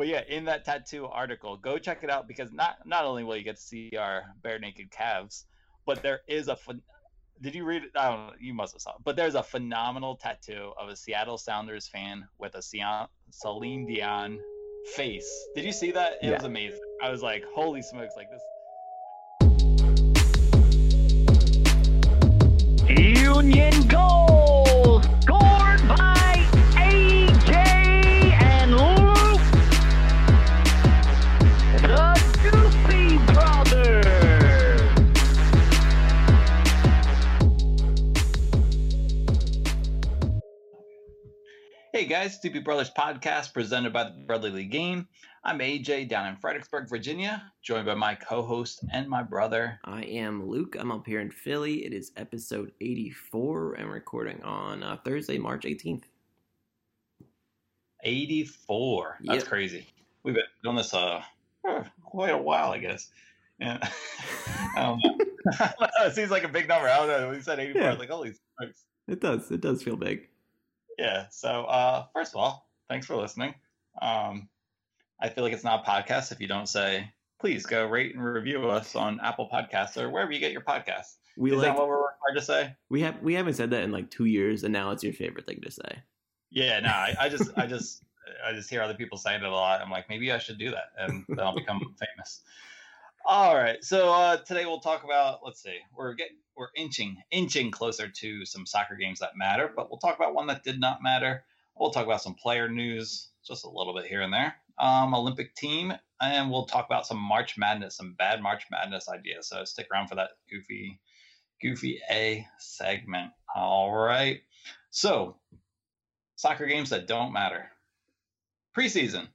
but yeah, in that tattoo article, go check it out because not not only will you get to see our bare naked calves, but there is a fun. Did you read it? I don't know. You must have saw it. But there's a phenomenal tattoo of a Seattle Sounders fan with a Celine Dion face. Did you see that? It yeah. was amazing. I was like, holy smokes, like this. Union goal guys, Doopy Brothers podcast presented by the Brotherly League Game. I'm AJ down in Fredericksburg, Virginia, joined by my co host and my brother. I am Luke. I'm up here in Philly. It is episode 84 and recording on uh, Thursday, March 18th. 84. That's yep. crazy. We've been doing this uh, quite a while, I guess. Yeah. it seems like a big number. I don't know. We said 84. Yeah. I was like, holy smokes. It does. It does feel big. Yeah. So, uh, first of all, thanks for listening. Um, I feel like it's not a podcast if you don't say, please go rate and review us on Apple Podcasts or wherever you get your podcasts. We Is like, that what we're required to say? We have we haven't said that in like two years, and now it's your favorite thing to say. Yeah, no, I, I just I just I just hear other people saying it a lot. I'm like, maybe I should do that, and then I'll become famous. All right, so uh, today we'll talk about. Let's see, we're getting we're inching inching closer to some soccer games that matter, but we'll talk about one that did not matter. We'll talk about some player news, just a little bit here and there, um, Olympic team, and we'll talk about some March Madness, some bad March Madness ideas. So stick around for that goofy, goofy A segment. All right. So, soccer games that don't matter. Preseason,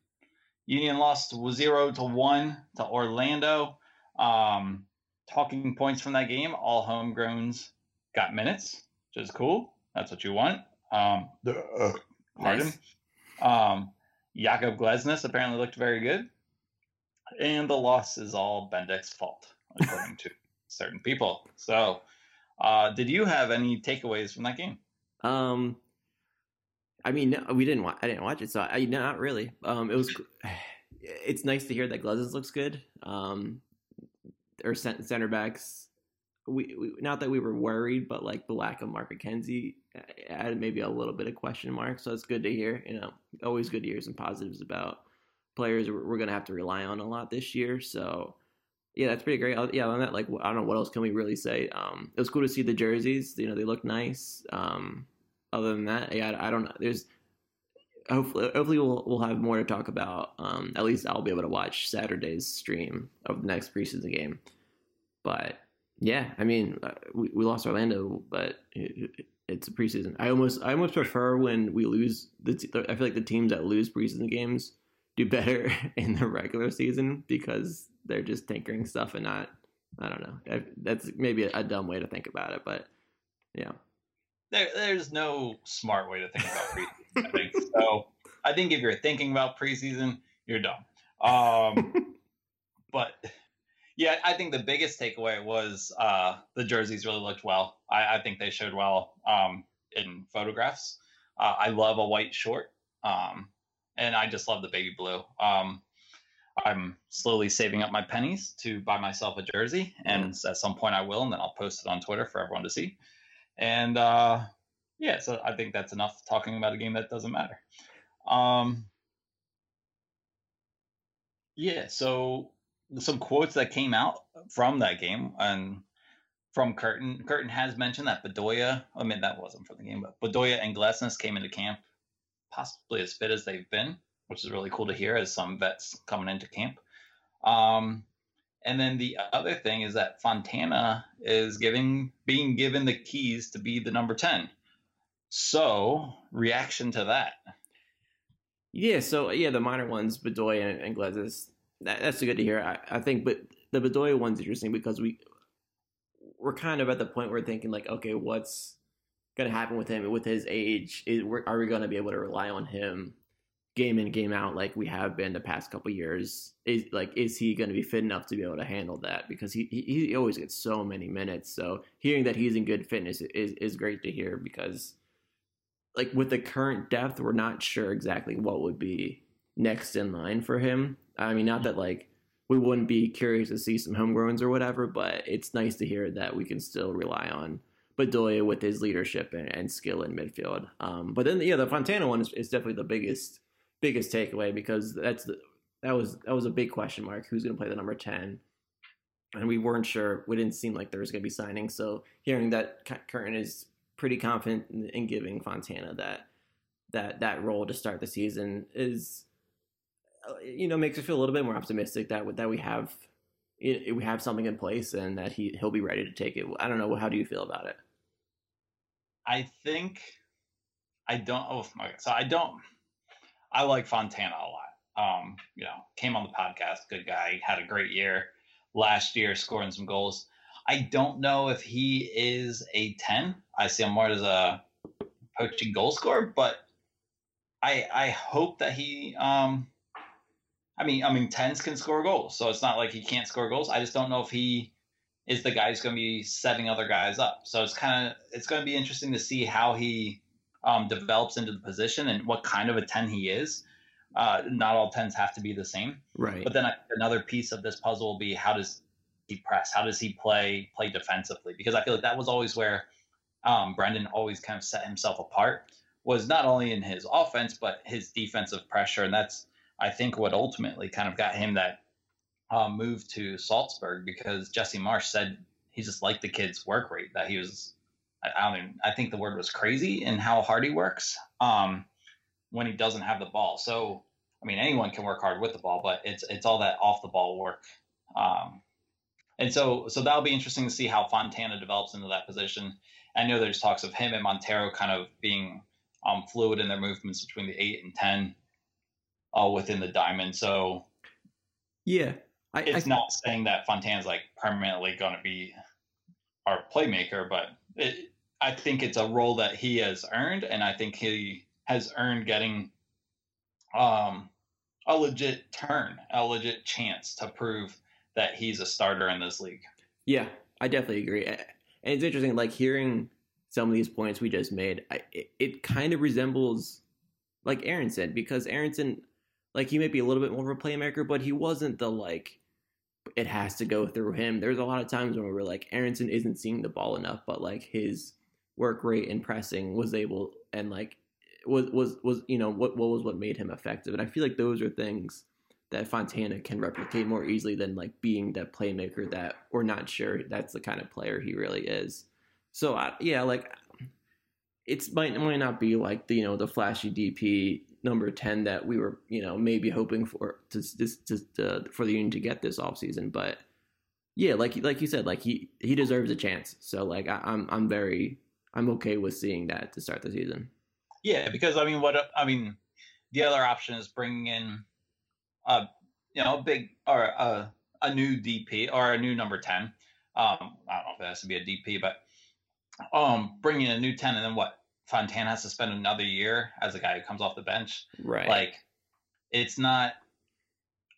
Union lost zero to one to Orlando. Um, talking points from that game, all homegrowns got minutes, which is cool. That's what you want. Um, uh, pardon. Nice. Um, Jakob Glesnes apparently looked very good. And the loss is all Benedict's fault, according to certain people. So, uh, did you have any takeaways from that game? Um, I mean, no, we didn't. Wa- I didn't watch it, so I not really. Um, it was. It's nice to hear that Glesnes looks good. Um, or center backs. We, we, not that we were worried, but like the lack of Mark McKenzie added maybe a little bit of question mark. So it's good to hear. You know, always good to hear some positives about players we're going to have to rely on a lot this year. So yeah, that's pretty great. Yeah, on that, like I don't know what else can we really say. Um, it was cool to see the jerseys. You know, they look nice. Um, other than that, yeah, I, I don't know. There's hopefully hopefully we'll we'll have more to talk about. Um, at least I'll be able to watch Saturday's stream of the next preseason game. But yeah, I mean, uh, we, we lost Orlando, but it, it's a preseason. I almost I almost prefer when we lose the. I feel like the teams that lose preseason games do better in the regular season because they're just tinkering stuff and not. I don't know. That's maybe a, a dumb way to think about it, but yeah. There, there's no smart way to think about preseason. I think so. I think if you're thinking about preseason, you're dumb. Um, but yeah, I think the biggest takeaway was uh, the jerseys really looked well. I, I think they showed well um, in photographs. Uh, I love a white short, um, and I just love the baby blue. Um, I'm slowly saving up my pennies to buy myself a jersey, and at some point I will, and then I'll post it on Twitter for everyone to see. And uh, yeah, so I think that's enough talking about a game that doesn't matter. Um, yeah, so some quotes that came out from that game and from Curtin. Curtin has mentioned that Bedoya, I mean, that wasn't from the game, but Bedoya and Glesnes came into camp possibly as fit as they've been, which is really cool to hear as some vets coming into camp. Um, and then the other thing is that Fontana is giving being given the keys to be the number 10. So, reaction to that. Yeah, so yeah, the minor ones, Bedoya and, and Glesnes, that, that's good to hear. I, I think, but the Bedoya one's interesting because we we're kind of at the point where we're thinking like, okay, what's going to happen with him with his age? Is, are we going to be able to rely on him game in game out like we have been the past couple years? Is like is he going to be fit enough to be able to handle that? Because he, he he always gets so many minutes. So hearing that he's in good fitness is is great to hear because like with the current depth, we're not sure exactly what would be next in line for him. I mean, not that like we wouldn't be curious to see some homegrowns or whatever, but it's nice to hear that we can still rely on Bedoya with his leadership and, and skill in midfield. Um, but then, yeah, the Fontana one is, is, definitely the biggest biggest takeaway because that's the, that was that was a big question mark. Who's going to play the number ten? And we weren't sure. We didn't seem like there was going to be signing. So hearing that Curtin is pretty confident in, in giving Fontana that that that role to start the season is uh, you know makes us feel a little bit more optimistic that that we have we have something in place and that he he'll be ready to take it. I don't know. How do you feel about it? I think I don't. Oh, my god! so I don't. I like Fontana a lot. Um, you know, came on the podcast, good guy, had a great year last year, scoring some goals. I don't know if he is a ten. I see him more as a poaching goal scorer, but I I hope that he um I mean, I mean, tens can score goals, so it's not like he can't score goals. I just don't know if he is the guy who's going to be setting other guys up. So it's kind of it's going to be interesting to see how he um, develops into the position and what kind of a ten he is. Uh, not all tens have to be the same, right? But then another piece of this puzzle will be how does he press? How does he play play defensively? Because I feel like that was always where um, Brendan always kind of set himself apart was not only in his offense but his defensive pressure, and that's I think what ultimately kind of got him that uh, move to Salzburg because Jesse Marsch said he just liked the kid's work rate that he was. I, don't even. I think the word was crazy in how hard he works um, when he doesn't have the ball. So I mean, anyone can work hard with the ball, but it's it's all that off the ball work. Um, and so so that'll be interesting to see how Fontana develops into that position. I know there's talks of him and Monteiro kind of being um, fluid in their movements between the eight and ten all within the diamond. So yeah, I, it's I, not saying that Fontana's like permanently going to be our playmaker, but it, I think it's a role that he has earned, and I think he has earned getting um, a legit turn, a legit chance to prove that he's a starter in this league. Yeah, I definitely agree. And it's interesting, like hearing some of these points we just made. I, it, it kind of resembles like Aaronson said because Aaronson like he might be a little bit more of a playmaker, but he wasn't the like it has to go through him. There's a lot of times when we are like Aaronson isn't seeing the ball enough, but like his work rate and pressing was able and like was was was you know what what was what made him effective. And I feel like those are things that Fontana can replicate more easily than like being that playmaker that we're not sure that's the kind of player he really is. So I, yeah, like it's might might not be like the you know the flashy DP number 10 that we were, you know, maybe hoping for to, to, to, uh, for the Union to get this offseason. But yeah, like like you said, like he he deserves a chance. So like I, I'm I'm very I'm okay with seeing that to start the season. Yeah, because I mean, what I mean, the other option is bringing in a you know a big or a a new DP or a new number ten. Um, I don't know if it has to be a DP, but um, bringing in a new ten and then what Fontana has to spend another year as a guy who comes off the bench. Right. Like, it's not.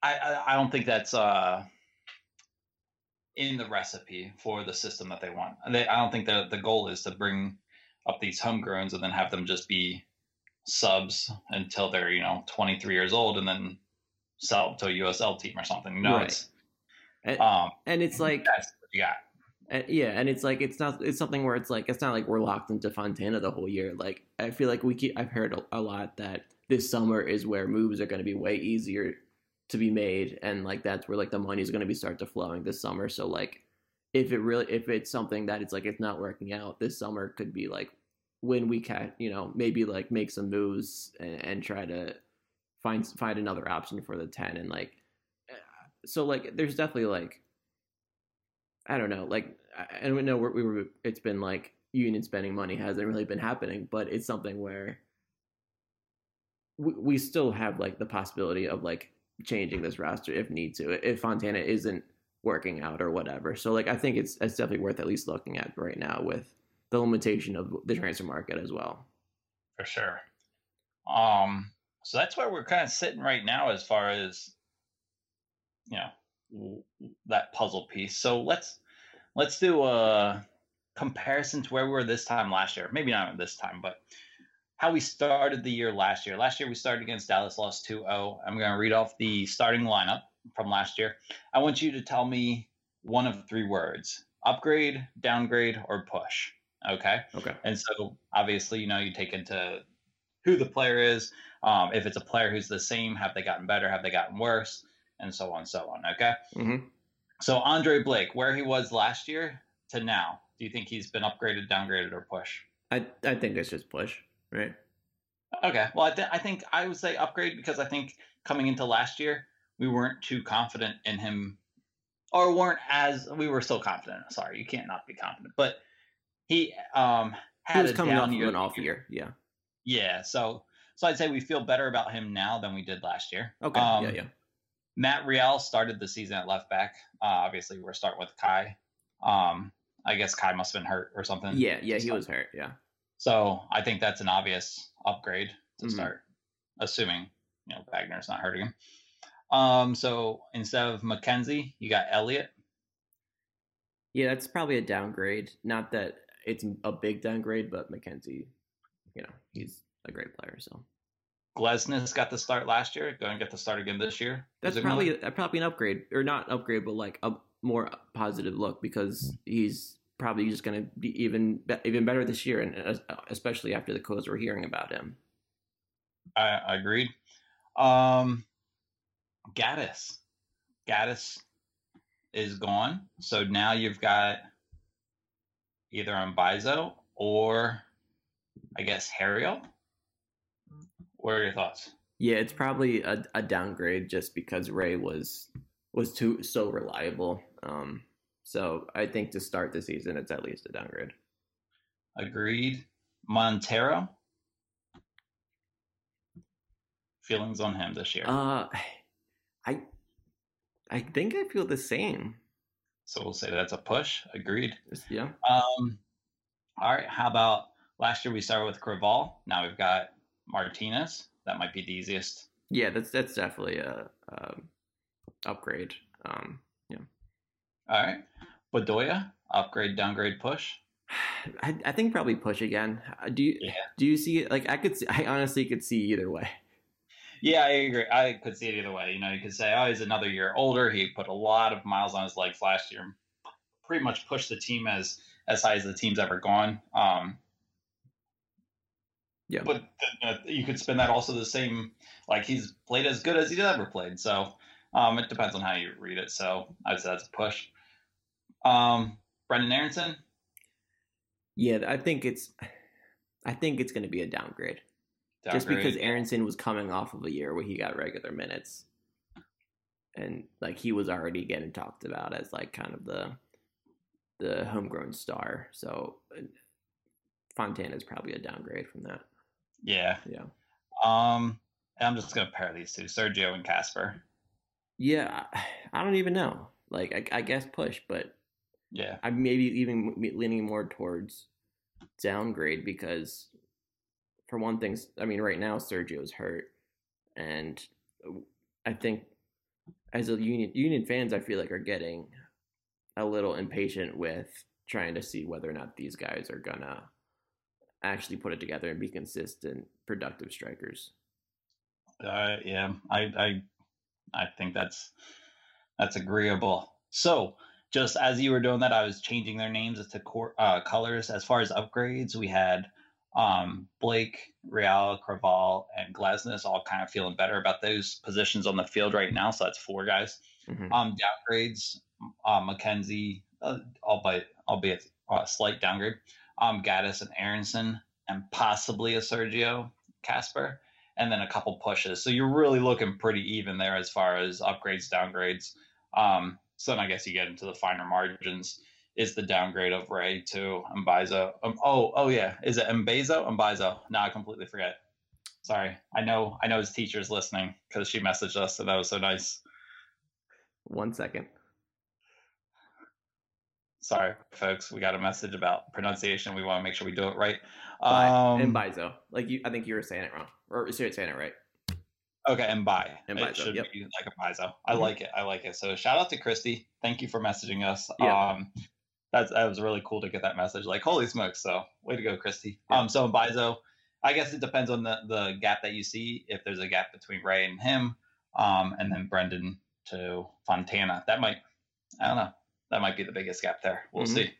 I I, I don't think that's uh in the recipe for the system that they want. They, I don't think that the goal is to bring up these homegrowns and then have them just be subs until they're you know 23 years old and then sell to a USL team or something. No, right. it's and, um, and it's like that's what you got. And, yeah, and it's like it's not it's something where it's like it's not like we're locked into Fontana the whole year. Like I feel like we keep I've heard a, a lot that this summer is where moves are going to be way easier to be made, and like that's where like the money is going to be start to flowing this summer. So like if it really if it's something that it's like it's not working out this summer could be like when we can you know maybe like make some moves and, and try to find find another option for the 10 and like eh, so like there's definitely like I don't know, like, and we know we were, it's been like union spending money hasn't really been happening, but it's something where we, we still have like the possibility of like changing this roster if need to, if Fontana isn't working out or whatever. So like, I think it's, it's definitely worth at least looking at right now with the limitation of the transfer market as well. For sure. Um, so that's where we're kind of sitting right now as far as, you know, that puzzle piece. So let's let's do a comparison to where we were this time last year. Maybe not this time, but how we started the year last year. Last year we started against Dallas, lost 2-0. I'm going to read off the starting lineup from last year. I want you to tell me one of three words: upgrade, downgrade, or push. Okay. Okay. And so obviously, you know, you take into who the player is. Um, if it's a player who's the same, have they gotten better? Have they gotten worse? And so on, so on. Okay. Mm-hmm. So Andre Blake, where he was last year to now, do you think he's been upgraded, downgraded, or push? I I think it's just push, right? Okay. Well, I, th- I think I would say upgrade because I think coming into last year, we weren't too confident in him, or weren't as we were still confident. Sorry, you can't not be confident, but he um had He was a coming down off year an off year. Yeah. Yeah. So so I'd say we feel better about him now than we did last year. Okay. Um, yeah. Yeah. Matt Real started the season at left back. Uh, obviously, we're starting with Kai. Um, I guess Kai must have been hurt or something. Yeah. Yeah. He was hurt. Yeah. So I think that's an obvious upgrade to Mhm. start, assuming you know Wagner's not hurting him. Um, so instead of McKenzie, you got Elliott. Yeah. That's probably a downgrade. Not that it's a big downgrade, but McKenzie, you know, he's a great player. So Glesnes got the start last year. Going to get the start again this year. that's probably probably an upgrade, or not upgrade, but like a more positive look because he's probably just going to be even even better this year, and uh, especially after the codes we're hearing about him. I, I agreed. Um, Gaddis. Gaddis is gone. So now you've got either Mbaizo or I guess Harriel. What are your thoughts? Yeah, it's probably a, a downgrade just because Ray was was too so reliable. Um, so I think to start the season, it's at least a downgrade. Agreed. Monteiro. Feelings on him this year. Uh, I I think I feel the same. so we'll say that's a push. Agreed. Yeah. Um, all right. How about last year we started with Creavalle. Now we've got Martinez. That might be the easiest. Yeah, that's that's definitely a, a upgrade. Um, yeah. All right. Bedoya, upgrade, downgrade, push. I, I think probably push again. Uh, Do you Yeah. do you see it? Like I could, see, I honestly could see either way. Yeah, I agree. I could see it either way. You know, you could say, oh, he's another year older. He put a lot of miles on his legs last year. Pretty much pushed the team as as high as the team's ever gone. Um, Yeah. But uh, you could spin that also the same. Like he's played as good as he's ever played. So um, it depends on how you read it. So I'd say that's a push. Um, Brendan Aaronson. Yeah, I think it's, I think it's going to be a downgrade. just because downgrade. Aaronson was coming off of a year where he got regular minutes, and like he was already getting talked about as like kind of the the homegrown star. So Fontana is probably a downgrade from that. Yeah. Yeah, Um, I'm just gonna pair these two, Sergio and Kacper. yeah. I, I don't even know. Like I, I guess push, but Yeah. I'm maybe even leaning more towards downgrade because, for one thing, I mean, right now Sergio's hurt, and I think as a union union fans, I feel like are getting a little impatient with trying to see whether or not these guys are gonna actually put it together and be consistent, productive strikers. Uh, yeah, I, I, I think that's that's agreeable. So, just as you were doing that, I was changing their names to cor- uh, colors. As far as upgrades, we had um, Blake, Real, Creavalle, and Glesnes all kind of feeling better about those positions on the field right now. So that's four guys. Mhm. Um, downgrades, uh, McKenzie, uh, albeit albeit a slight downgrade. Um, Gaddis and Aaronson, and possibly a Sergio Kacper, and then a couple pushes. So you're really looking pretty even there as far as upgrades, downgrades. Um, so then I guess you get into the finer margins. Is the downgrade of Ray to Mbizo? Um, oh, oh yeah, is it Mbezo? Mbizo? No, I completely forget. Sorry, I know, I know his teacher's listening because she messaged us, and that was so nice. One second. Sorry, folks. We got a message about pronunciation. We want to make sure we do it right. Um, and Bizo, like you, I think you were saying it wrong, or you're saying it right. Okay, and bye. And it should yep. be like a bizo. I Mhm. like it. I like it. So shout out to Christy. Thank you for messaging us. Yeah. Um, that's that was really cool to get that message. Like, holy smokes! So way to go, Christy. Yeah. Um, so in bizo, I guess it depends on the the gap that you see. If there's a gap between Ray and him, um, and then Brendan to Fontana, that might I don't know. That might be the biggest gap there. We'll mm-hmm. see.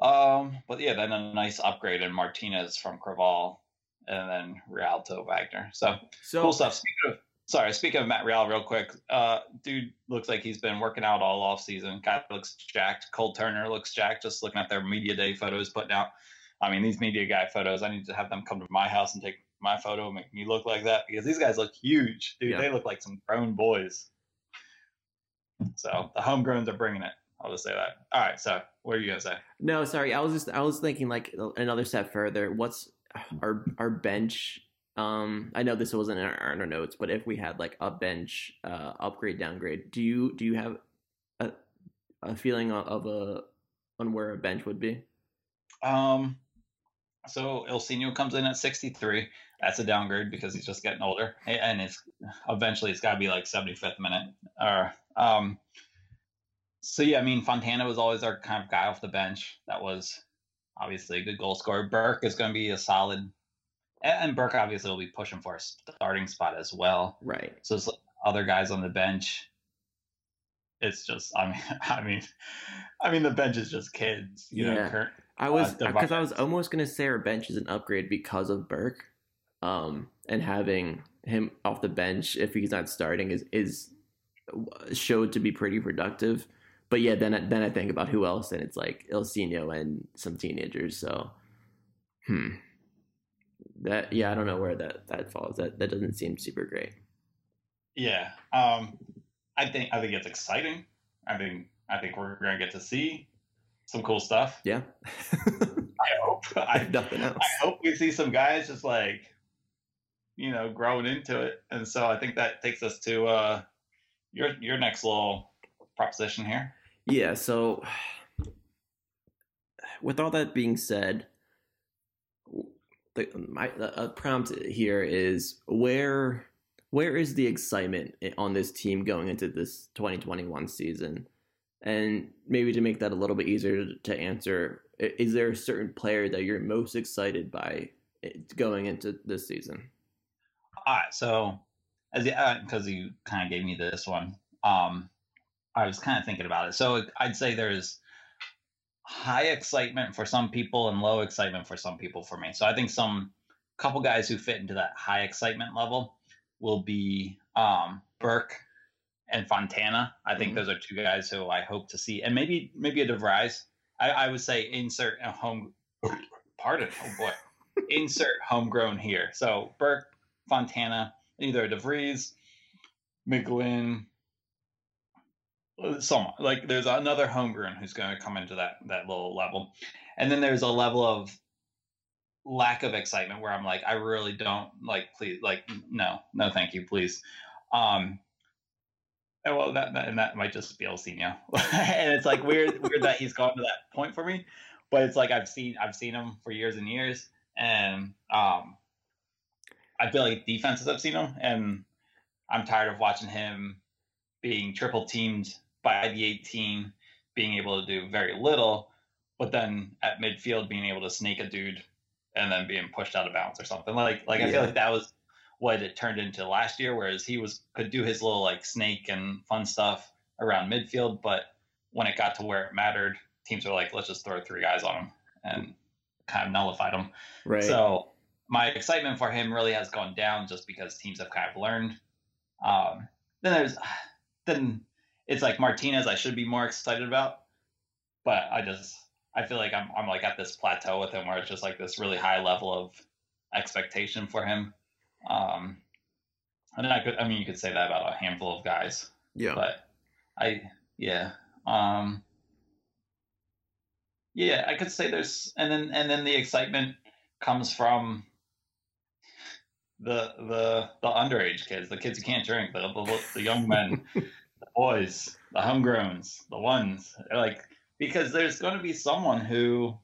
Um, but yeah, then a nice upgrade in Martinez from Creavalle, and then Real to Wagner. So, so cool stuff. Speaking of sorry, speaking of Matt Real, real quick, uh, dude looks like he's been working out all off season. Guy looks jacked. Cole Turner looks jacked. Just looking at their media day photos putting out. I mean, these media guy photos. I need to have them come to my house and take my photo and make me look like that because these guys look huge, dude. Yeah. They look like some grown boys. So the homegrowns are bringing it. I'll just say that. All right. So what are you gonna say? No, sorry. I was just I was thinking like another step further. What's our our bench um, I know this wasn't in our, in our, notes, but if we had like a bench uh, upgrade downgrade, do you do you have a a feeling of a on where a bench would be? Um, so Ilsinho comes in at 63. That's a downgrade because he's just getting older, and it's eventually it's got to be like 75th minute. Or um, so yeah, I mean Fontana was always our kind of guy off the bench. That was obviously a good goal scorer. Burke is going to be a solid and Burke obviously will be pushing for a starting spot as well. Right. So it's other guys on the bench. It's just, I mean, I mean, I mean, the bench is just kids. You yeah. know, Kurt, I was because uh, I was almost gonna say our bench is an upgrade because of Burke, um, and having him off the bench if he's not starting is is showed to be pretty productive. But yeah, then then I think about who else, and it's like Ilsinho and some teenagers. So, hmm that yeah, I don't know where that that falls. That that doesn't seem super great. Yeah, um, I think I think it's exciting. I think I think we're gonna get to see some cool stuff. Yeah, I hope. I, nothing else. I hope we see some guys just like you know growing into it, and so I think that takes us to uh, your your next little proposition here. Yeah. So, with all that being said the my a prompt here is where where is the excitement on this team going into this 2021 season? And maybe to make that a little bit easier to answer, is there a certain player that you're most excited by going into this season? All right, so as because uh, you kind of gave me this one, um, I was kind of thinking about it. So I'd say there's high excitement for some people and low excitement for some people for me. So I think some couple guys who fit into that high excitement level will be um, Burke and Fontana. I think mm-hmm. those are two guys who I hope to see, and maybe maybe a DeVries. I, I would say insert a home. Pardon, oh boy, insert homegrown here. So Burke, Fontana, either DeVries, McGlynn, someone like there's another homegrown who's going to come into that that little level and then there's a level of lack of excitement where i'm like i really don't like please like no no thank you please um and well that, that and that might just be Ilsinho. and it's like weird weird that he's gone to that point for me but it's like i've seen i've seen him for years and years and um i feel like defenses i've seen him and i'm tired of watching him being triple teamed by the 18 being able to do very little, but then at midfield being able to snake a dude and then being pushed out of bounds or something. Like like I feel like that was what it turned into last year, whereas he was could do his little like snake and fun stuff around midfield, but when it got to where it mattered, teams were like, let's just throw three guys on him and kind of nullified him. Right. So my excitement for him really has gone down just because teams have kind of learned. Um, then there's then it's like Martinez I should be more excited about, but I just I feel like I'm I'm like at this plateau with him where it's just like this really high level of expectation for him. Um, and I could I mean you could say that about a handful of guys. Yeah. But I yeah. Um yeah, I could say there's and then and then the excitement comes from the the the underage kids, the kids who can't drink, the the, the young men boys, the homegrowns, the ones. Like because there's going to be someone who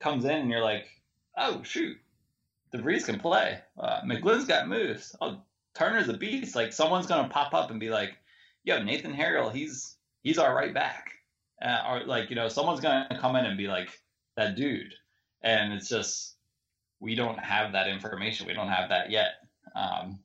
comes in and you're like, oh shoot, DeVries can play. Uh, McGlynn's got moves. Oh, Turner's a beast. Like someone's going to pop up and be like, yo, Nathan Harriel, he's he's our right back. Uh, or like you know, someone's going to come in and be like that dude. And it's just we don't have that information. We don't have that yet. Um,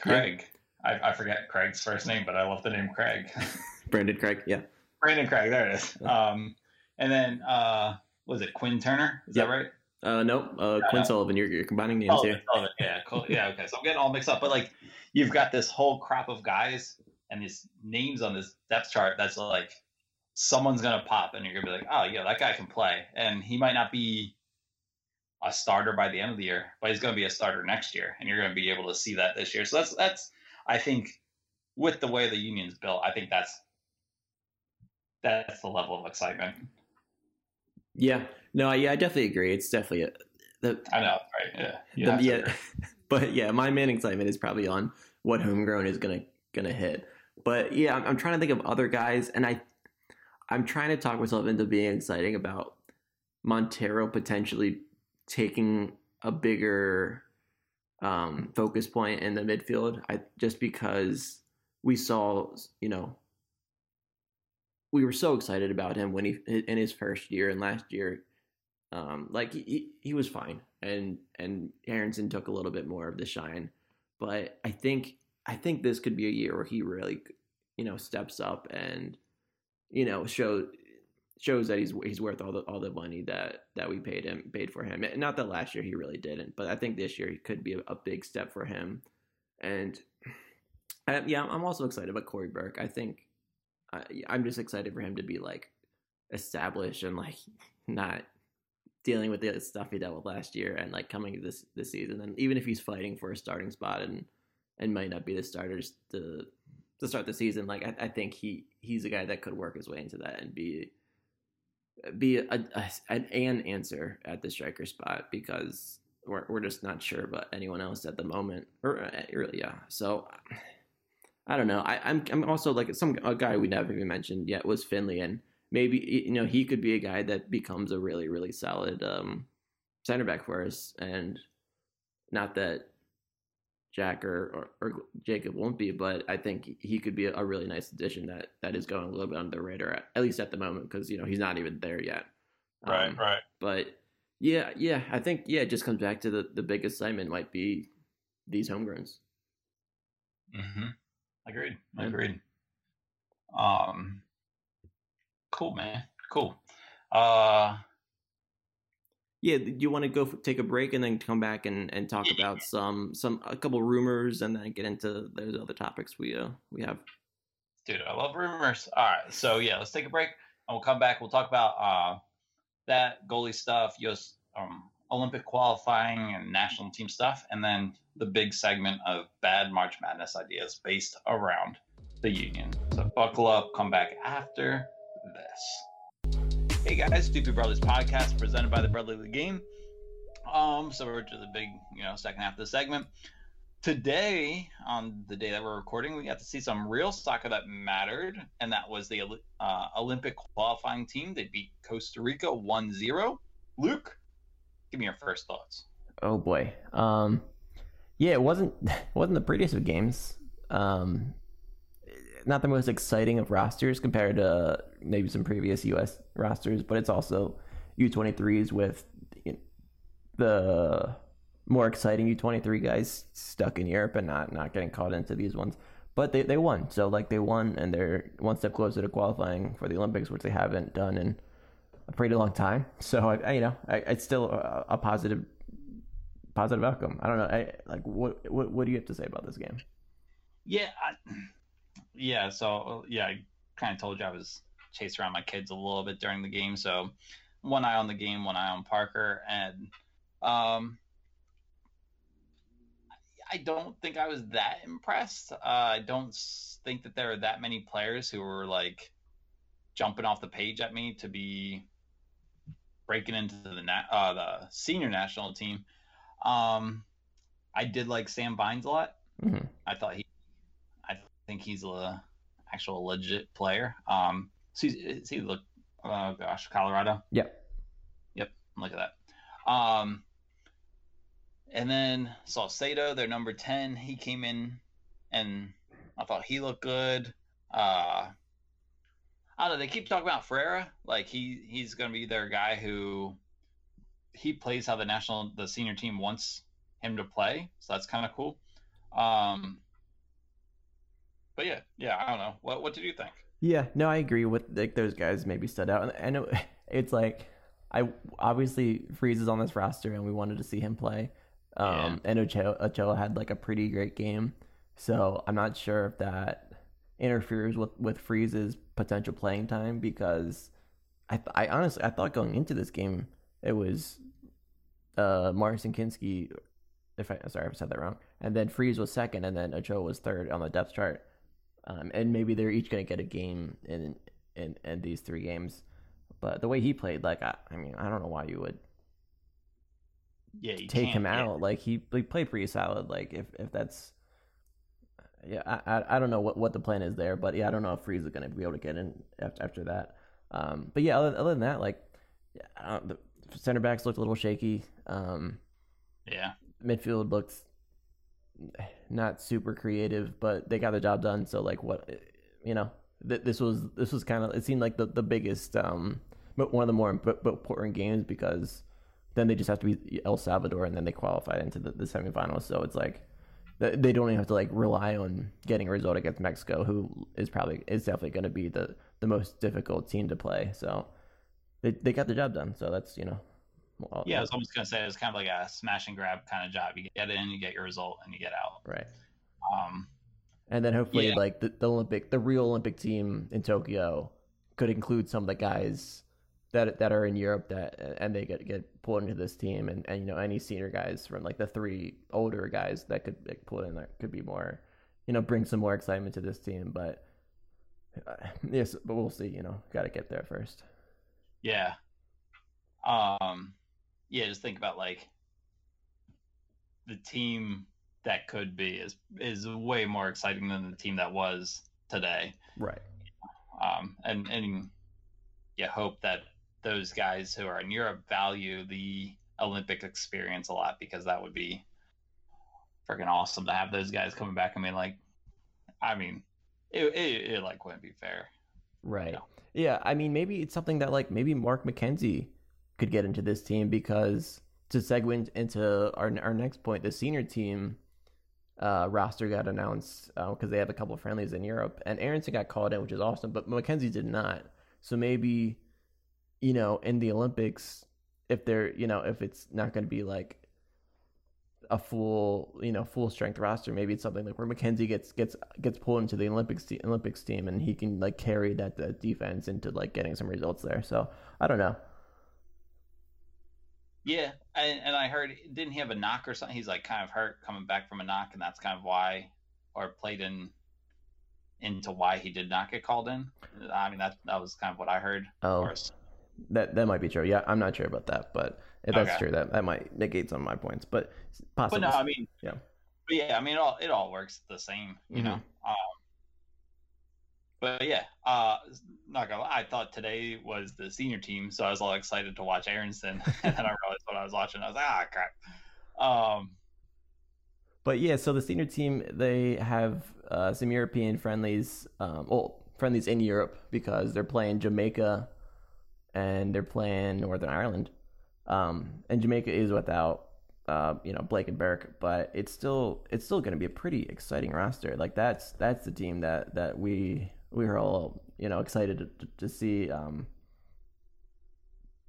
Craig. I, I forget Craig's first name, but I love the name Craig. Brandan Craig, yeah. Brandan Craig, there it is. Um, and then uh, was it Quinn Turner? Is yep. that right? Uh, nope. Uh, Quinn Sullivan. You're, you're combining names here. Sullivan. Yeah, cool. Yeah, okay. So I'm getting all mixed up, but like you've got this whole crop of guys and these names on this depth chart that's like someone's gonna pop, and you're gonna be like, oh yeah, that guy can play, and he might not be a starter by the end of the year, but he's gonna be a starter next year, and you're gonna be able to see that this year. So that's that's I think with the way the union's built, I think that's that's the level of excitement. Yeah, no, yeah, I definitely agree. It's definitely a, the I know, right? Yeah, the, yeah, but yeah, my main excitement is probably on what homegrown is gonna gonna hit. But yeah, I'm, I'm trying to think of other guys, and I I'm trying to talk myself into being exciting about Monteiro potentially taking a bigger um, focus point in the midfield. I just because we saw, you know, we were so excited about him when he in his first year and last year, um, like he he was fine, and and Aaronson took a little bit more of the shine, but I think I think this could be a year where he really, you know, steps up and, you know, show shows that he's he's worth all the all the money that that we paid him paid for him. Not that last year he really didn't, but I think this year he could be a, a big step for him. And I, yeah, I'm also excited about Cory Burke. I think I, I'm just excited for him to be like established and like not dealing with the stuff he dealt with last year and like coming this this season. And even if he's fighting for a starting spot and and might not be the starters to to start the season, like I, I think he he's a guy that could work his way into that and be be a, a, an answer at the striker spot because we're, we're just not sure about anyone else at the moment. Or uh, really, yeah. So I don't know. I, am I'm, I'm also like some a guy we never even mentioned yet was Findlay, and maybe you know he could be a guy that becomes a really really solid um, center back for us. And not that Jack or, or, or, Jakob won't be, but I think he could be a, really nice addition that that is going a little bit under the radar, at, at least at the moment, because you know he's not even there yet. Right, um, right. But yeah, yeah, I think yeah, it just comes back to the the biggest assignment might be these homegrowns. Mm-hmm. Agreed. Agreed. Um, cool, man. Cool. Uh, yeah, do you want to go take a break and then come back and, and talk about some some a couple rumors and then get into those other topics we uh we have. Dude, I love rumors. All right, so yeah, let's take a break and we'll come back. We'll talk about uh that goalie stuff, US um, Olympic qualifying and national team stuff, and then the big segment of bad March Madness ideas based around the union. So buckle up, come back after this. Hey guys, Doopy Brothers podcast presented by the Brotherly Game. Um, so we're to the big, you know, second half of the segment. Today, on the day that we're recording, we got to see some real soccer that mattered, and that was the uh, Olympic qualifying team. They beat Costa Rica 1-0. Luke, give me your first thoughts. Oh boy. Um, yeah, it wasn't wasn't the prettiest of games. Um, not the most exciting of rosters compared to maybe some previous U.S. rosters, but it's also U23s with the more exciting U23 guys stuck in Europe and not not getting caught into these ones. But they, they won, so like they won, and they're one step closer to qualifying for the Olympics, which they haven't done in a pretty long time. So I, I you know, I, it's still a, a, positive positive outcome. I don't know, I, like what, what what do you have to say about this game? Yeah, I, yeah. So yeah, I kind of told you I was chasing around my kids a little bit during the game. So one eye on the game, one eye on Parker, and um, I don't think I was that impressed. Uh, I don't think that there are that many players who were like jumping off the page at me to be breaking into the na- uh, the senior national team. Um, I did like Sam Vines a lot. Mm-hmm. I thought he I think he's a actual legit player. Um, so he's, he look, oh gosh, Colorado. Yep. Yep. Look at that. Um, and then Saucedo, their number ten, he came in, and I thought he looked good. Uh, I don't know. They keep talking about Ferreira, like he he's going to be their guy who he plays how the national the senior team wants him to play, so that's kind of cool. Um, but yeah, yeah, I don't know. What what did you think? Yeah, no, I agree with like those guys maybe stood out, and I know it's like I obviously Freese is on this roster, and we wanted to see him play. Um, yeah. and Ochoa, Ochoa had like a pretty great game, so I'm not sure if that interferes with with Freese's potential playing time because I I honestly I thought going into this game it was uh Marcin Kinski if I sorry if I said that wrong and then Freese was second and then Ochoa was third on the depth chart um, and maybe they're each going to get a game in, in in these three games. But the way he played like I, I mean I don't know why you would yeah take him out. Like he, he played pretty solid. Like if if that's yeah, I, I don't know what, what the plan is there, but yeah, I don't know if Freese is going to be able to get in after, after that. Um, but yeah, other, other than that, like yeah, the center backs looked a little shaky. Um, yeah, midfield looked not super creative, but they got the job done. So like, what you know, th- this was this was kind of it seemed like the the biggest, um, but one of the more important games because then they just have to be El Salvador and then they qualify into the, the semifinals. So it's like they don't even have to like rely on getting a result against Mexico, who is probably is definitely going to be the the most difficult team to play. So they they got the job done. So that's you know. Well, yeah, I was almost going to say it's kind of like a smash and grab kind of job. You get in, you get your result, and you get out. Right. Um, and then hopefully, yeah. like the, the Olympic, the real Olympic team in Tokyo could include some of the guys that that are in Europe that and they get get pulled into this team and, and you know any senior guys from like the three older guys that could like, pull in that could be more you know bring some more excitement to this team but uh, yes but we'll see you know got to get there first yeah um yeah just think about like the team that could be is is way more exciting than the team that was today right um and and yeah hope that those guys who are in Europe value the Olympic experience a lot because that would be freaking awesome to have those guys coming back. I mean, like, I mean, it, it, it like wouldn't be fair. Right. You know? Yeah. I mean, maybe it's something that like maybe Mark McKenzie could get into this team because to segue into our our next point, the senior team uh, roster got announced because uh, they have a couple of friendlies in Europe, and Aaronson got called in, which is awesome, but McKenzie did not. So maybe you know, in the Olympics, if they're, you know, if it's not going to be like a full, you know, full strength roster, maybe it's something like where McKenzie gets gets gets pulled into the Olympics Olympics team and he can like carry that, that defense into like getting some results there. So I don't know. Yeah, and, and I heard didn't he have a knock or something? He's like kind of hurt coming back from a knock, and that's kind of why, or played in into why he did not get called in. I mean that that was kind of what I heard. Oh, that that might be true. Yeah, I'm not sure about that, but if that's okay. true, that that might negate some of my points. But possibly. But no, I mean, yeah, but yeah, I mean, it all it all works the same, you mm-hmm. know. Um, but yeah, uh, not gonna lie, I thought today was the senior team, so I was all excited to watch Aaronson, and then I realized what I was watching. I was like, ah, crap. Um, but yeah, so the senior team they have uh, some European friendlies, um, well, friendlies in Europe because they're playing Jamaica and they're playing Northern Ireland. Um, and Jamaica is without uh, you know Blake and Burke, but it's still it's still going to be a pretty exciting roster. Like that's that's the team that that we we are all you know excited to, to see um,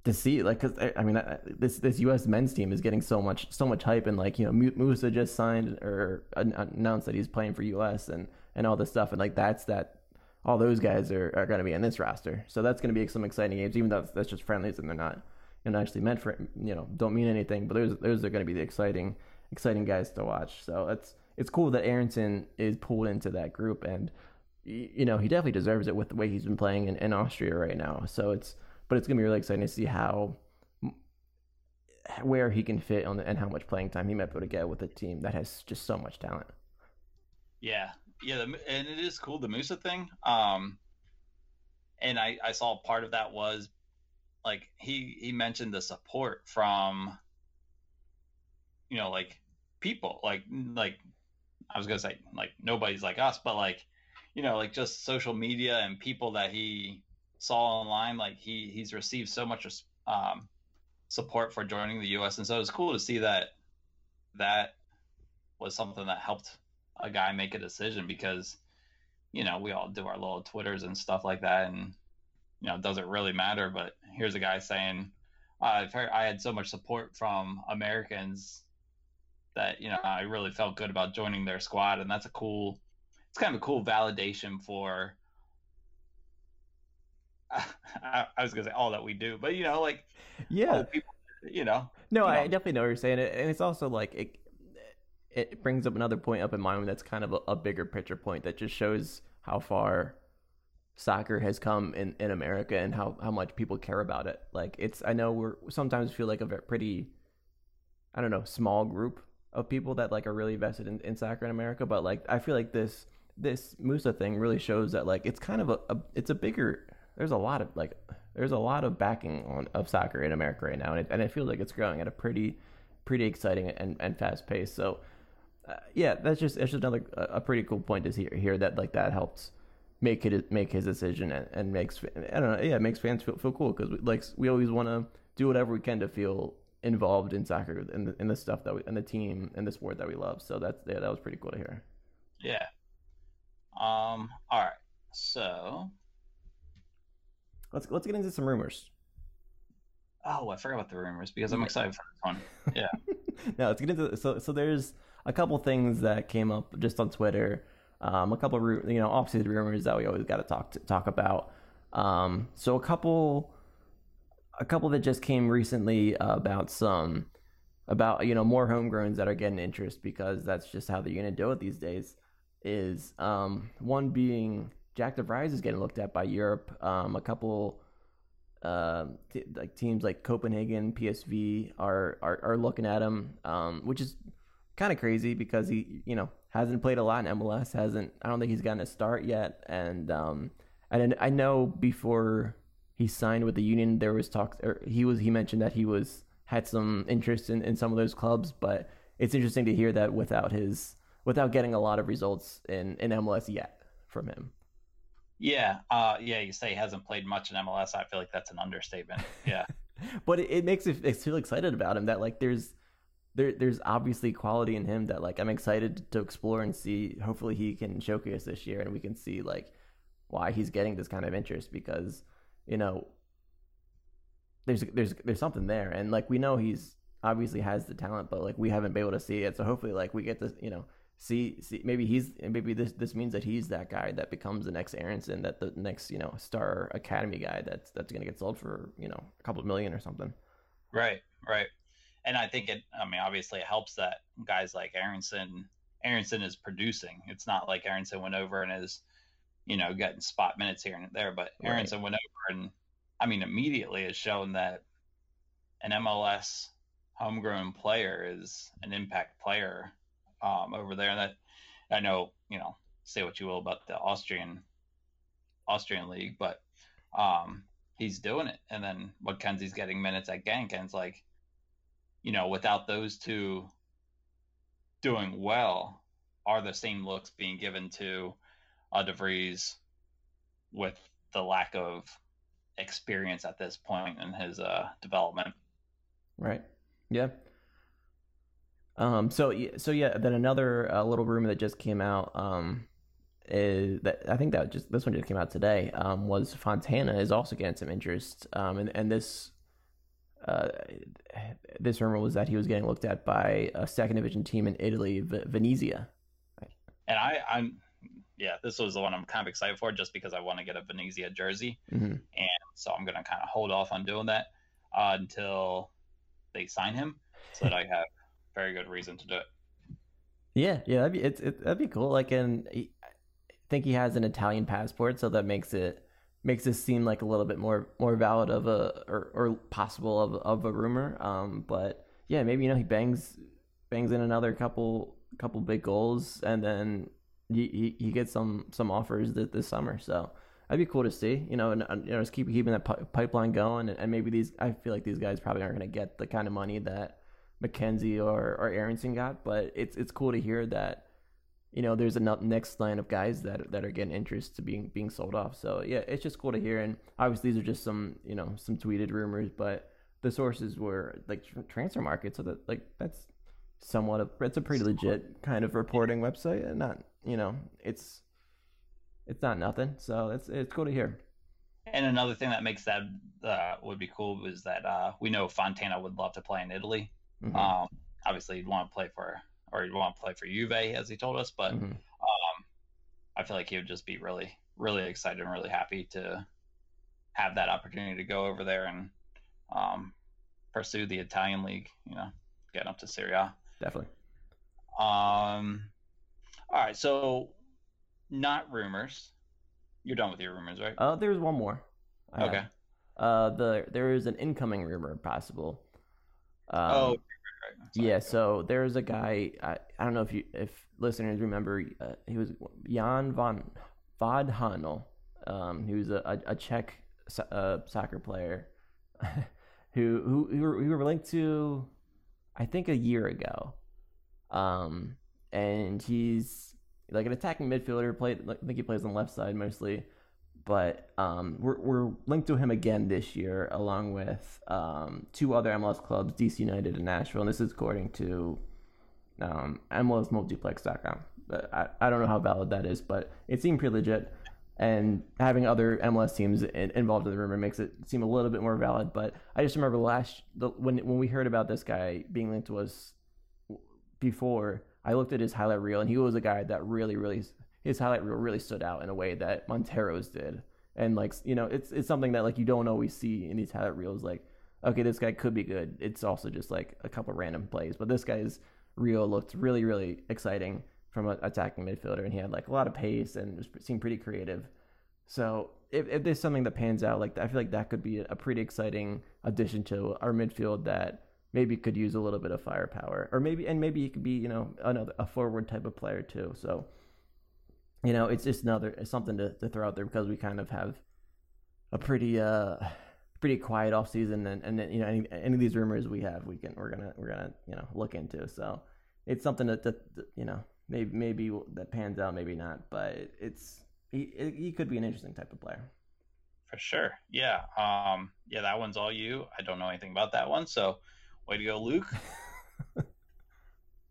to see like because I mean this this U.S. men's team is getting so much so much hype and like you know Musah just signed or announced that he's playing for U.S. and and all this stuff and like that's that all those guys are, are going to be in this roster. So that's going to be some exciting games, even though that's just friendlies and they're not and actually meant for you know don't mean anything. But those those are going to be the exciting exciting guys to watch. So it's it's cool that Aaronson is pulled into that group, and you know he definitely deserves it with the way he's been playing in, in Austria right now. So it's but it's to be really exciting to see how where he can fit on the, and how much playing time he might be able to get with a team that has just so much talent. Yeah, yeah, the, and it is cool the Musah thing. Um, and I I saw part of that was like he he mentioned the support from you know like people like like I was gonna say like nobody's like us, but like you know like just social media and people that he saw online like he he's received so much um support for joining the U.S. And so it was cool to see that that was something that helped a guy make a decision because you know we all do our little twitters and stuff like that and you know does it really matter but here's a guy saying I've heard, I had so much support from Americans that you know I really felt good about joining their squad and that's a cool it's kind of a cool validation for I, I was gonna say all that we do but you know like yeah people you know no you I know. definitely know what you're saying and it's also like it it brings up another point up in mind that's kind of a, a bigger picture point that just shows how far soccer has come in, in America and how, how much people care about it. Like it's I know we're sometimes feel like a very pretty I don't know, small group of people that like are really invested in, in soccer in America, but like I feel like this this Musah thing really shows that like it's kind of a, a it's a bigger there's a lot of like there's a lot of backing on of soccer in America right now and it, and it feels like it's growing at a pretty pretty exciting and, and fast pace. So uh, yeah, that's just it's just another a pretty cool point to hear here that like that helps make it make his decision and, and makes I don't know yeah makes fans feel feel cool because like we always want to do whatever we can to feel involved in soccer and the, in the stuff that we and the team and the sport that we love. So that's yeah that was pretty cool to hear. Yeah. Um. All right. So let's let's get into some rumors. Oh, I forgot about the rumors because I'm excited for this one. Yeah. no, let's get into so so there's a couple things that came up just on Twitter. Um, a couple of you know obviously the rumors that we always got to talk talk about. Um, so a couple a couple that just came recently about some about you know more homegrowns that are getting interest because that's just how they're gonna do it these days. Is um, one being Jack DeVries is getting looked at by Europe. Um, a couple uh, t- like teams like Copenhagen, PSV are are, are looking at him, um, which is kind of crazy because he, you know, hasn't played a lot in MLS. Hasn't. I don't think he's gotten a start yet. And um, and I know before he signed with the Union, there was talk. Or he was. He mentioned that he was had some interest in, in some of those clubs. But it's interesting to hear that without his without getting a lot of results in in MLS yet from him. Yeah, uh, yeah. You say he hasn't played much in MLS. I feel like that's an understatement. Yeah, but it, it makes it feel excited about him that like there's there there's obviously quality in him that like I'm excited to explore and see. Hopefully, he can showcase this year, and we can see like why he's getting this kind of interest because you know there's there's there's something there, and like we know he's obviously has the talent, but like we haven't been able to see it. So hopefully, like we get to you know see see maybe he's maybe this this means that he's that guy that becomes the next Aaronson, that the next you know star academy guy that's that's gonna get sold for you know a couple of million or something. Right, right and I think it. I mean, obviously, it helps that guys like Aaronson, Aaronson is producing. It's not like Aaronson went over and is, you know, getting spot minutes here and there. But right. Aaronson went over and, I mean, immediately has shown that an MLS homegrown player is an impact player um, over there. That I know, you know, say what you will about the Austrian Austrian league, but um, he's doing it. And then McKenzie's getting minutes at Genk, and it's like you know, without those two doing well, are the same looks being given to uh, DeVries with the lack of experience at this point in his uh, development. Right. Yeah. Um. So so yeah. Then another uh, little rumor that just came out. Um. Is that I think that just this one just came out today. Um. Was Fontana is also getting some interest. Um. And and this uh, this rumor was that he was getting looked at by a second division team in Italy, v- Venezia. And I, I'm, yeah, this was the one I'm kind of excited for, just because I want to get a Venezia jersey, mm-hmm. and so I'm gonna kind of hold off on doing that uh, until they sign him, so that I have very good reason to do it. Yeah, yeah, that'd be it's it, that'd be cool. Like, and I think he has an Italian passport, so that makes it makes this seem like a little bit more more valid of a or, or possible of of a rumor. Um, but yeah, maybe you know he bangs bangs in another couple couple big goals, and then he he, he gets some some offers this, this summer. So that'd be cool to see. You know, and, and you know, just keep keeping that p- pipeline going, and, and, maybe these. I feel like these guys probably aren't going to get the kind of money that McKenzie or or Aaronson got, but it's it's cool to hear that you know, there's a next line of guys that that are getting interest to being being sold off. So yeah, it's just cool to hear. And obviously, these are just some you know some tweeted rumors, but the sources were like Transfermarkt, so that like that's somewhat of it's a pretty legit kind of reporting website, and not you know it's it's not nothing. So it's it's cool to hear. And another thing that makes that uh, would be cool is that uh, we know Fontana would love to play in Italy. Mm-hmm. Um, obviously, he'd want to play for or he'd want to play for Juve, as he told us. But mm-hmm. um, I feel like he would just be really, really excited and really happy to have that opportunity to go over there and um, pursue the Italian league. You know, getting up to Serie A. Definitely. Um. All right, so not rumors. You're done with your rumors, right? Uh, there's one more. I okay. Have. Uh, the there is an incoming rumor possible. Um, oh, right, right. yeah. So there's a guy. I, I don't know if you if listeners remember. Uh, he was Jan von Vodhanel. Um, he was a, a, Czech uh, soccer player who who who were, who were linked to, I think a year ago. Um, and he's like an attacking midfielder. Played, I think he plays on the left side mostly, but um, we're we're linked to him again this year, along with um, two other MLS clubs, DC United and Nashville. And this is according to um, MLSMultiplex.com. I, I don't know how valid that is, but it seemed pretty legit. And having other MLS teams in, involved in the rumor makes it seem a little bit more valid. But I just remember last the, when when we heard about this guy being linked to us before I looked at his highlight reel, and he was a guy that really, really his highlight reel really stood out in a way that Monteiro's did. And like you know, it's it's something that like you don't always see in these highlight reels. Like, okay, this guy could be good. It's also just like a couple random plays, but this guy's reel looked really, really exciting from an attacking midfielder, and he had like a lot of pace and seemed pretty creative. So if, if there's something that pans out, like I feel like that could be a pretty exciting addition to our midfield that maybe could use a little bit of firepower, or maybe and maybe he could be you know another a forward type of player too. So you know it's just another it's something to, to throw out there because we kind of have a pretty uh pretty quiet off season and and then, you know any, any of these rumors we have we can we're gonna we're gonna you know look into so it's something that, that, you know maybe maybe that pans out maybe not but it's he he could be an interesting type of player for sure yeah um yeah that one's all you i don't know anything about that one so Way to go, Luke.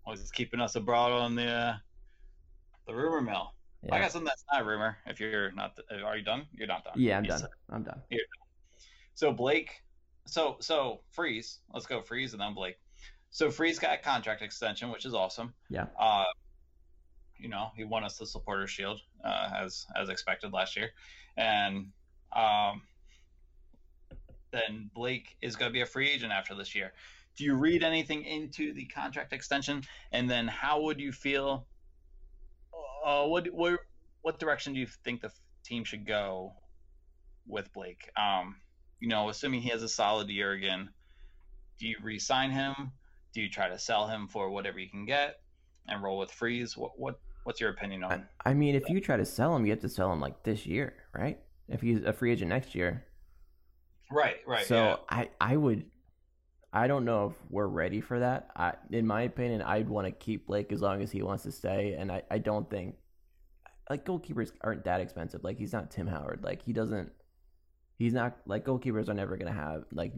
Always keeping us abroad on the uh, the rumor mill. Yeah. I got something that's not a rumor. If you're not, are you done? You're not done. Yeah, I'm done. I'm done. done. So Blake, so so Freese. Let's go Freese and then Blake. So Freese got a contract extension, which is awesome. Yeah. Uh, you know, he won us the supporter shield uh, as as expected last year, and um, then Blake is going to be a free agent after this year do you read anything into the contract extension? And then how would you feel? Uh, what what what direction do you think the team should go with Blake? Um, you know, assuming he has a solid year again, do you re-sign him? Do you try to sell him for whatever you can get and roll with Freese? What what what's your opinion on? I, I mean, if you try to sell him, you have to sell him like this year, right? If he's a free agent next year. Right, right. So yeah. I I would I don't know if we're ready for that. I, in my opinion, I'd want to keep Blake as long as he wants to stay, and I, I don't think like goalkeepers aren't that expensive. Like he's not Tim Howard. Like he doesn't. He's not like goalkeepers are never gonna have like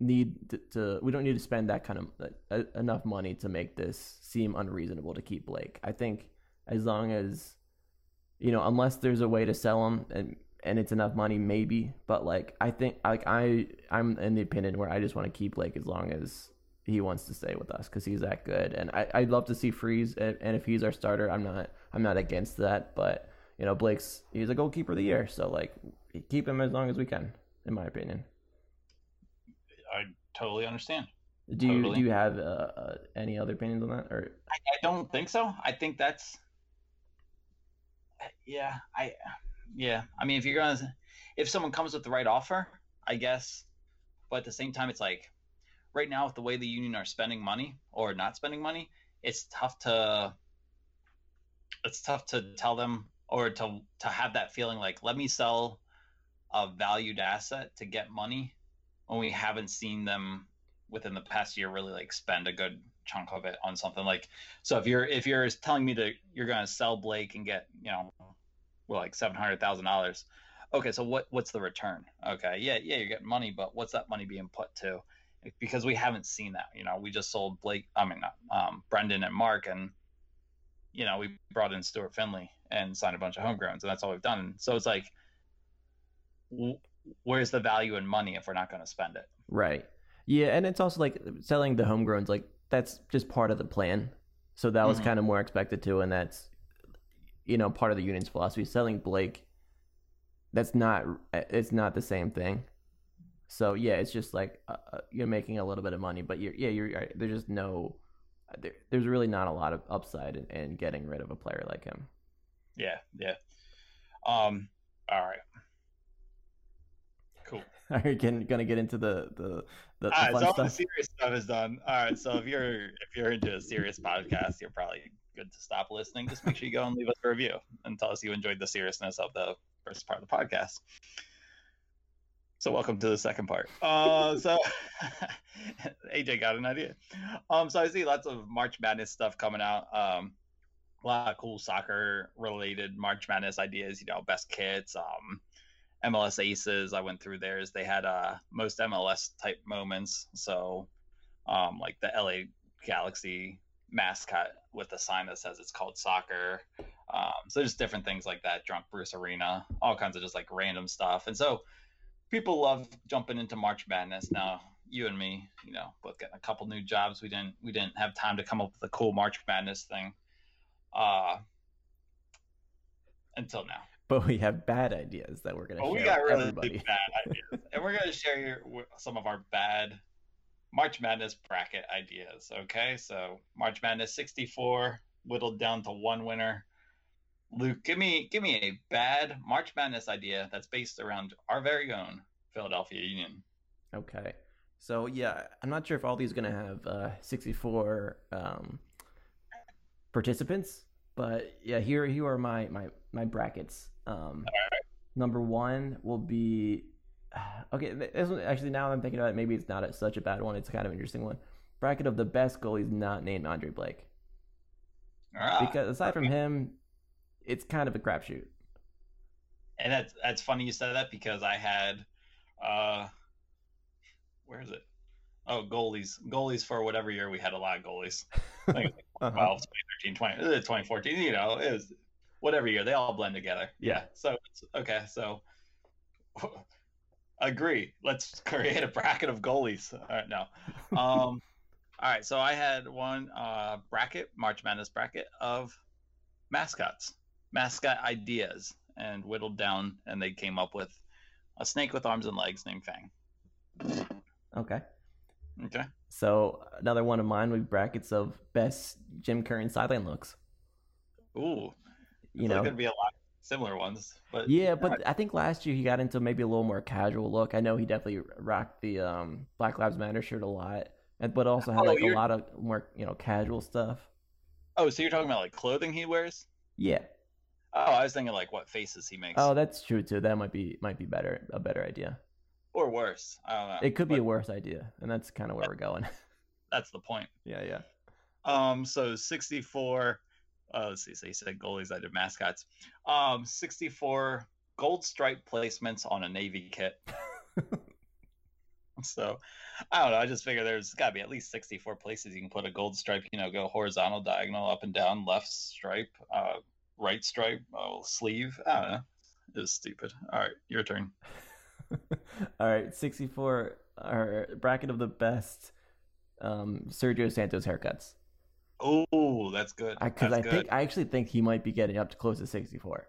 need to, to, We don't need to spend that kind of uh, enough money to make this seem unreasonable to keep Blake. I think as long as you know, unless there's a way to sell him and and it's enough money, maybe. But like I think like I I'm in the opinion where I just want to keep Blake as long as he wants to stay with us because he's that good. And I I'd love to see Freese and, and if he's our starter, I'm not I'm not against that. But you know Blake's he's a goalkeeper of the year, so like keep him as long as we can, in my opinion. I totally understand. Do you do you have uh, uh, any other opinions on that, or I, I don't think so. I think that's yeah. I yeah. I mean, if you're gonna, if someone comes with the right offer, I guess. But at the same time, it's like right now with the way the union are spending money or not spending money, it's tough to. It's tough to tell them or to to have that feeling like let me sell a valued asset to get money when we haven't seen them within the past year really like spend a good chunk of it on something like so if you're if you're telling me that you're going to sell Blake and get you know well, like seven hundred thousand dollars. okay, so what what's the return? Okay, yeah, yeah, you're getting money, but what's that money being put to? Because we haven't seen that. You know, we just sold Blake. I mean, um, Brenden and Mark, and you know, we brought in Stuart Findlay and signed a bunch of homegrowns, and that's all we've done. So it's like, where's the value in money if we're not going to spend it? Right. Yeah, and it's also like selling the homegrowns. Like that's just part of the plan. So that was mm-hmm. kind of more expected too, and that's you know part of the union's philosophy. Selling Blake, that's not it's not the same thing. So yeah, it's just like uh, uh you're making a little bit of money, but you're yeah you're right. There's just no there, there's really not a lot of upside in, in getting rid of a player like him. Yeah, yeah. Um. All right. Cool. Are you getting, gonna get into the the the, the all right, so all the serious stuff is done. All right, so if you're if you're into a serious podcast, you're probably good to stop listening. Just make sure you go and leave us a review and tell us you enjoyed the seriousness of the first part of the podcast. So welcome to the second part. Uh, so AJ got an idea. Um, so I see lots of March Madness stuff coming out. Um, a lot of cool soccer related March Madness ideas. You know, best kits. Um, MLS Aces. I went through theirs. They had uh, most MLS type moments. So, um, like the LA Galaxy mascot with a sign that says it's called soccer. Um, so just different things like that. Drunk Bruce Arena, all kinds of just like random stuff. And so people love jumping into March Madness. Now, you and me, you know, both getting a couple new jobs. We didn't we didn't have time to come up with a cool March Madness thing. Uh, until now but we have bad ideas that we're going to share. We got really everybody. bad ideas, and we're going to share your, some of our bad March Madness bracket ideas. Okay, so March Madness 64 whittled down to one winner. Luke, give me give me a bad March Madness idea that's based around our very own Philadelphia Union. Okay, so yeah, I'm not sure if all these are going to have uh, 64 um, participants, but yeah, here here are my my my brackets. Um, right. Number one will be okay. This one, actually, now I'm thinking about it, maybe it's not a, such a bad one. It's kind of an interesting one. Bracket of the best goalies not named Andre Blake. Ah, because aside from him, it's kind of a crapshoot. And that's that's funny you said that because I had, uh, where is it? Oh, goalies, goalies for whatever year we had a lot of goalies. I think like uh-huh. 12, 2013, 20, 2014. You know, it was whatever year they all blend together. Yeah. So okay. So agree. Let's create a bracket of goalies. All right. No. Um. all right. So I had one uh, bracket, March Madness bracket of mascots, mascot ideas, and whittled down, and they came up with a snake with arms and legs named Fang. Okay. Okay. So another one of mine would brackets of best Jim Curtin sideline looks. Ooh, you know, going to be a lot similar ones. But yeah, but I think last year he got into maybe a little more casual look. I know he definitely rocked the um, Black Lives Matter shirt a lot, but also had oh, like a lot of more you know casual stuff. Oh, so you're talking about like clothing he wears? Yeah. Oh, I was thinking like what faces he makes. Oh, that's true too. That might be might be better a better idea. Or worse. I don't know. It could but... be a worse idea, and that's kind of where we're going. That's the point. Yeah, yeah. Um, so 64 let's see, so you said goalies, I did mascots. Um, 64 gold stripe placements on a Navy kit. so I don't know. I just figure there's got to be at least 64 places you can put a gold stripe. You know, go horizontal, diagonal, up and down, left stripe, uh, right stripe, uh, sleeve. I don't know. It was stupid. All right, your turn. All right, 64 our bracket of the best um, Sergio Santos haircuts. Oh, that's good. Because I, I think I actually think he might be getting up to close to 64.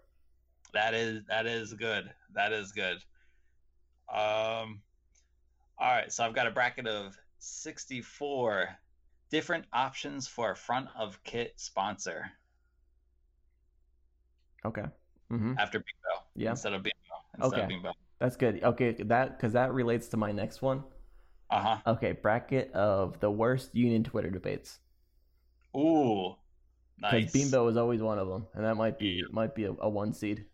That is that is good. That is good. Um, all right, so I've got a bracket of 64 different options for a front of kit sponsor. Okay. Mm-hmm. After Bimbo. Yeah. Instead of Bimbo. Instead okay. Of Bimbo. That's good. Okay, that because that relates to my next one. Uh huh. Okay, bracket of the worst union Twitter debates. Ooh, nice. Because Bimbo is always one of them, and that might be might be a, a one seed.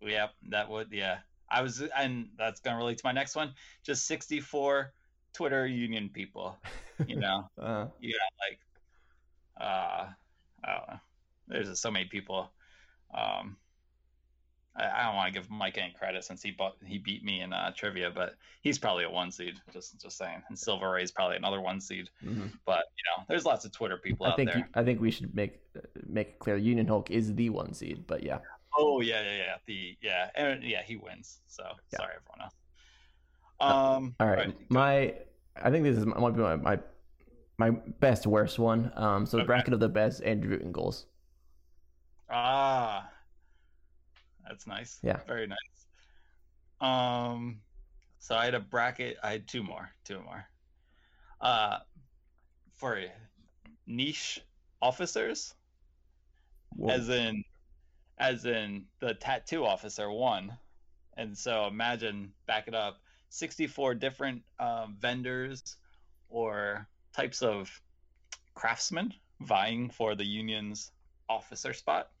Yep, that would yeah. I was, and that's gonna relate to my next one. Just sixty four Twitter Union people. You know, uh-huh. you like, uh, don't. There's so many people. Um, I, don't want to give Mike any credit since he bought, he beat me in uh, trivia, but he's probably a one seed. Just just saying. And Silver Ray is probably another one seed. hmm But you know, there's lots of Twitter people I out think there. I think we should make make it clear Union Hulk is the one seed, but yeah. Oh yeah, yeah, yeah. The yeah, and yeah, he wins. So Yeah. sorry, everyone else. Um. All right, my I think this is might be my my, my best worst one. Um, so the bracket of the best Andrew Wooten goals. Ah, that's nice. Yeah. very nice. Um, so I had a bracket. I had two more, two more. Uh, for niche officers, Whoa. as in, as in the tattoo officer one, and so imagine back it up, sixty-four different um, vendors or types of craftsmen vying for the union's officer spot.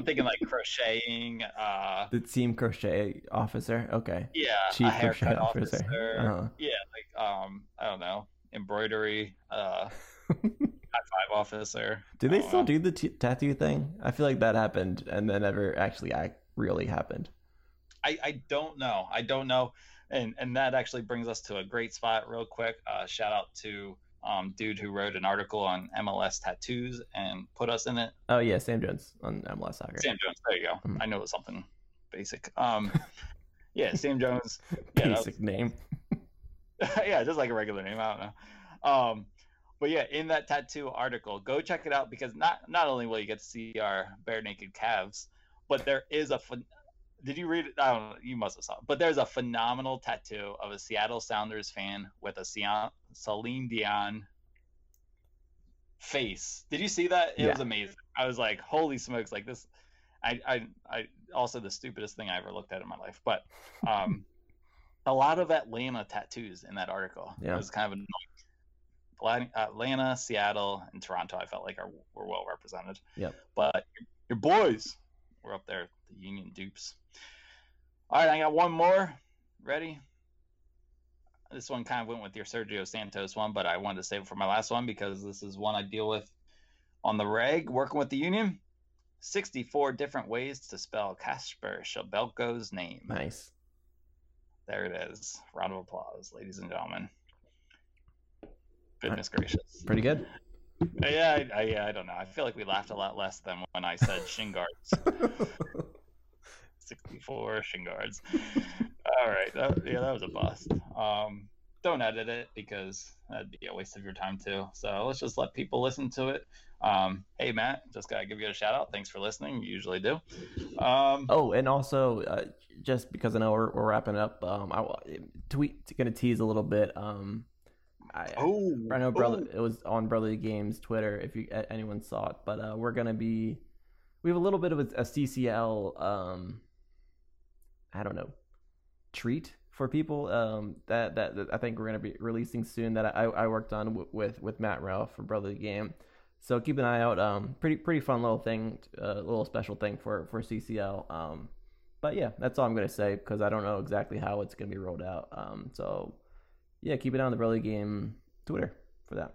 I'm thinking like crocheting, uh, the team crochet officer. Okay. yeah, Chief crochet officer, officer. Uh-huh. yeah, like um, I don't know, embroidery, uh, high five officer. Do they still know. do the t- tattoo thing? I feel like that happened and then never actually act really happened. I, I don't know. I don't know. And and that actually brings us to a great spot real quick. Uh, shout out to um dude who wrote an article on MLS tattoos and put us in it. Oh yeah, Sam Jones on MLS Soccer. Sam Jones. There you go. Mhm. I know it was something basic. Um, yeah, Sam Jones. Yeah, that was- Basic name. yeah, just like a regular name. I don't know. Um, but yeah, in that tattoo article, go check it out because not not only will you get to see our bare naked calves, but there is a. Did you read it? I don't know. You must have saw it. But there's a phenomenal tattoo of a Seattle Sounders fan with a Celine Dion face. Did you see that? It Yeah. was amazing. I was like, holy smokes! Like this. I, I, I also the stupidest thing I ever looked at in my life, but um, a lot of Atlanta tattoos in that article. Yeah. It was kind of annoying. Atlanta, Seattle, and Toronto. I felt like are were well represented. Yep. But your boys were up there, the Union dupes. All right, I got one more. Ready? This one kind of went with your Sergio Santos one, but I wanted to save it for my last one because this is one I deal with on the reg working with the Union. 64 different ways to spell Kacper Przybyłko's name. Nice. There it is. Round of applause, ladies and gentlemen. Goodness gracious. Pretty good. Yeah, I, I, yeah, I don't know. I feel like we laughed a lot less than when I said shin guards. 64 shin guards. All right. That, yeah, that was a bust. Um, don't edit it because that'd be a waste of your time too. So let's just let people listen to it. Um, hey, Matt, just got to give you a shout out. Thanks for listening. You usually do. Um, Oh, and also, uh, just because I know we're, we're wrapping up, um, I wa- tweet gonna tease a little bit. Um, I, oh, I know brother. oh. It was on Brotherly Games Twitter. If you anyone saw it, but uh, we're gonna be. We have a little bit of a, a CCL. Um, I don't know, treat for people. Um, that, that that I think we're gonna be releasing soon. That I, I worked on w- with with Matt Ralph from Brotherly Game. So keep an eye out. Um, pretty pretty fun little thing, uh, little special thing for for CCL. Um, but yeah, that's all I'm gonna say because I don't know exactly how it's gonna be rolled out. Um, so yeah, keep it on the Brotherly Game Twitter for that.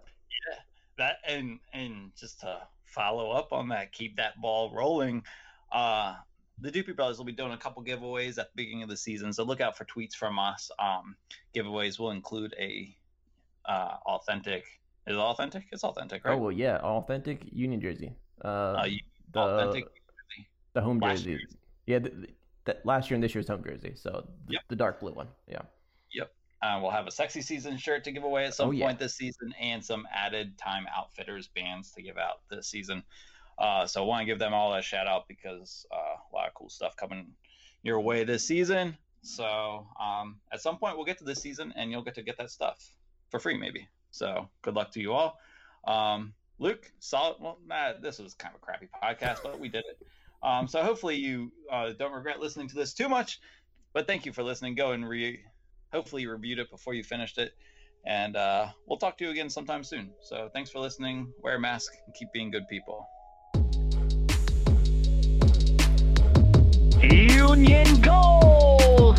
Yeah, that and and just to follow up on that, keep that ball rolling. Uh, the Doopy Brothers will be doing a couple giveaways at the beginning of the season, so look out for tweets from us. Um, giveaways will include a uh, authentic. Is it authentic? It's authentic, right? Oh well, yeah, authentic Union jersey. Uh, Uh, the authentic. the home jersey. year's. Yeah, the, the, the- last year and this year's home jersey. So the, Yep. the dark blue one. Yeah. Yep. Uh, we'll have a sexy season shirt to give away at some Oh, yeah. point this season, and some added time outfitters bands to give out this season. Uh, so I want to give them all a shout out because uh, a lot of cool stuff coming your way this season. So um, at some point we'll get to this season, and you'll get to get that stuff for free, maybe. So good luck to you all. Um, Luke, solid. Well, this was kind of a crappy podcast, but we did it. Um, so hopefully you uh, don't regret listening to this too much. But thank you for listening. Go and re. Hopefully you reviewed it before you finished it, and uh, we'll talk to you again sometime soon. So thanks for listening. Wear a mask and keep being good people. Union goal!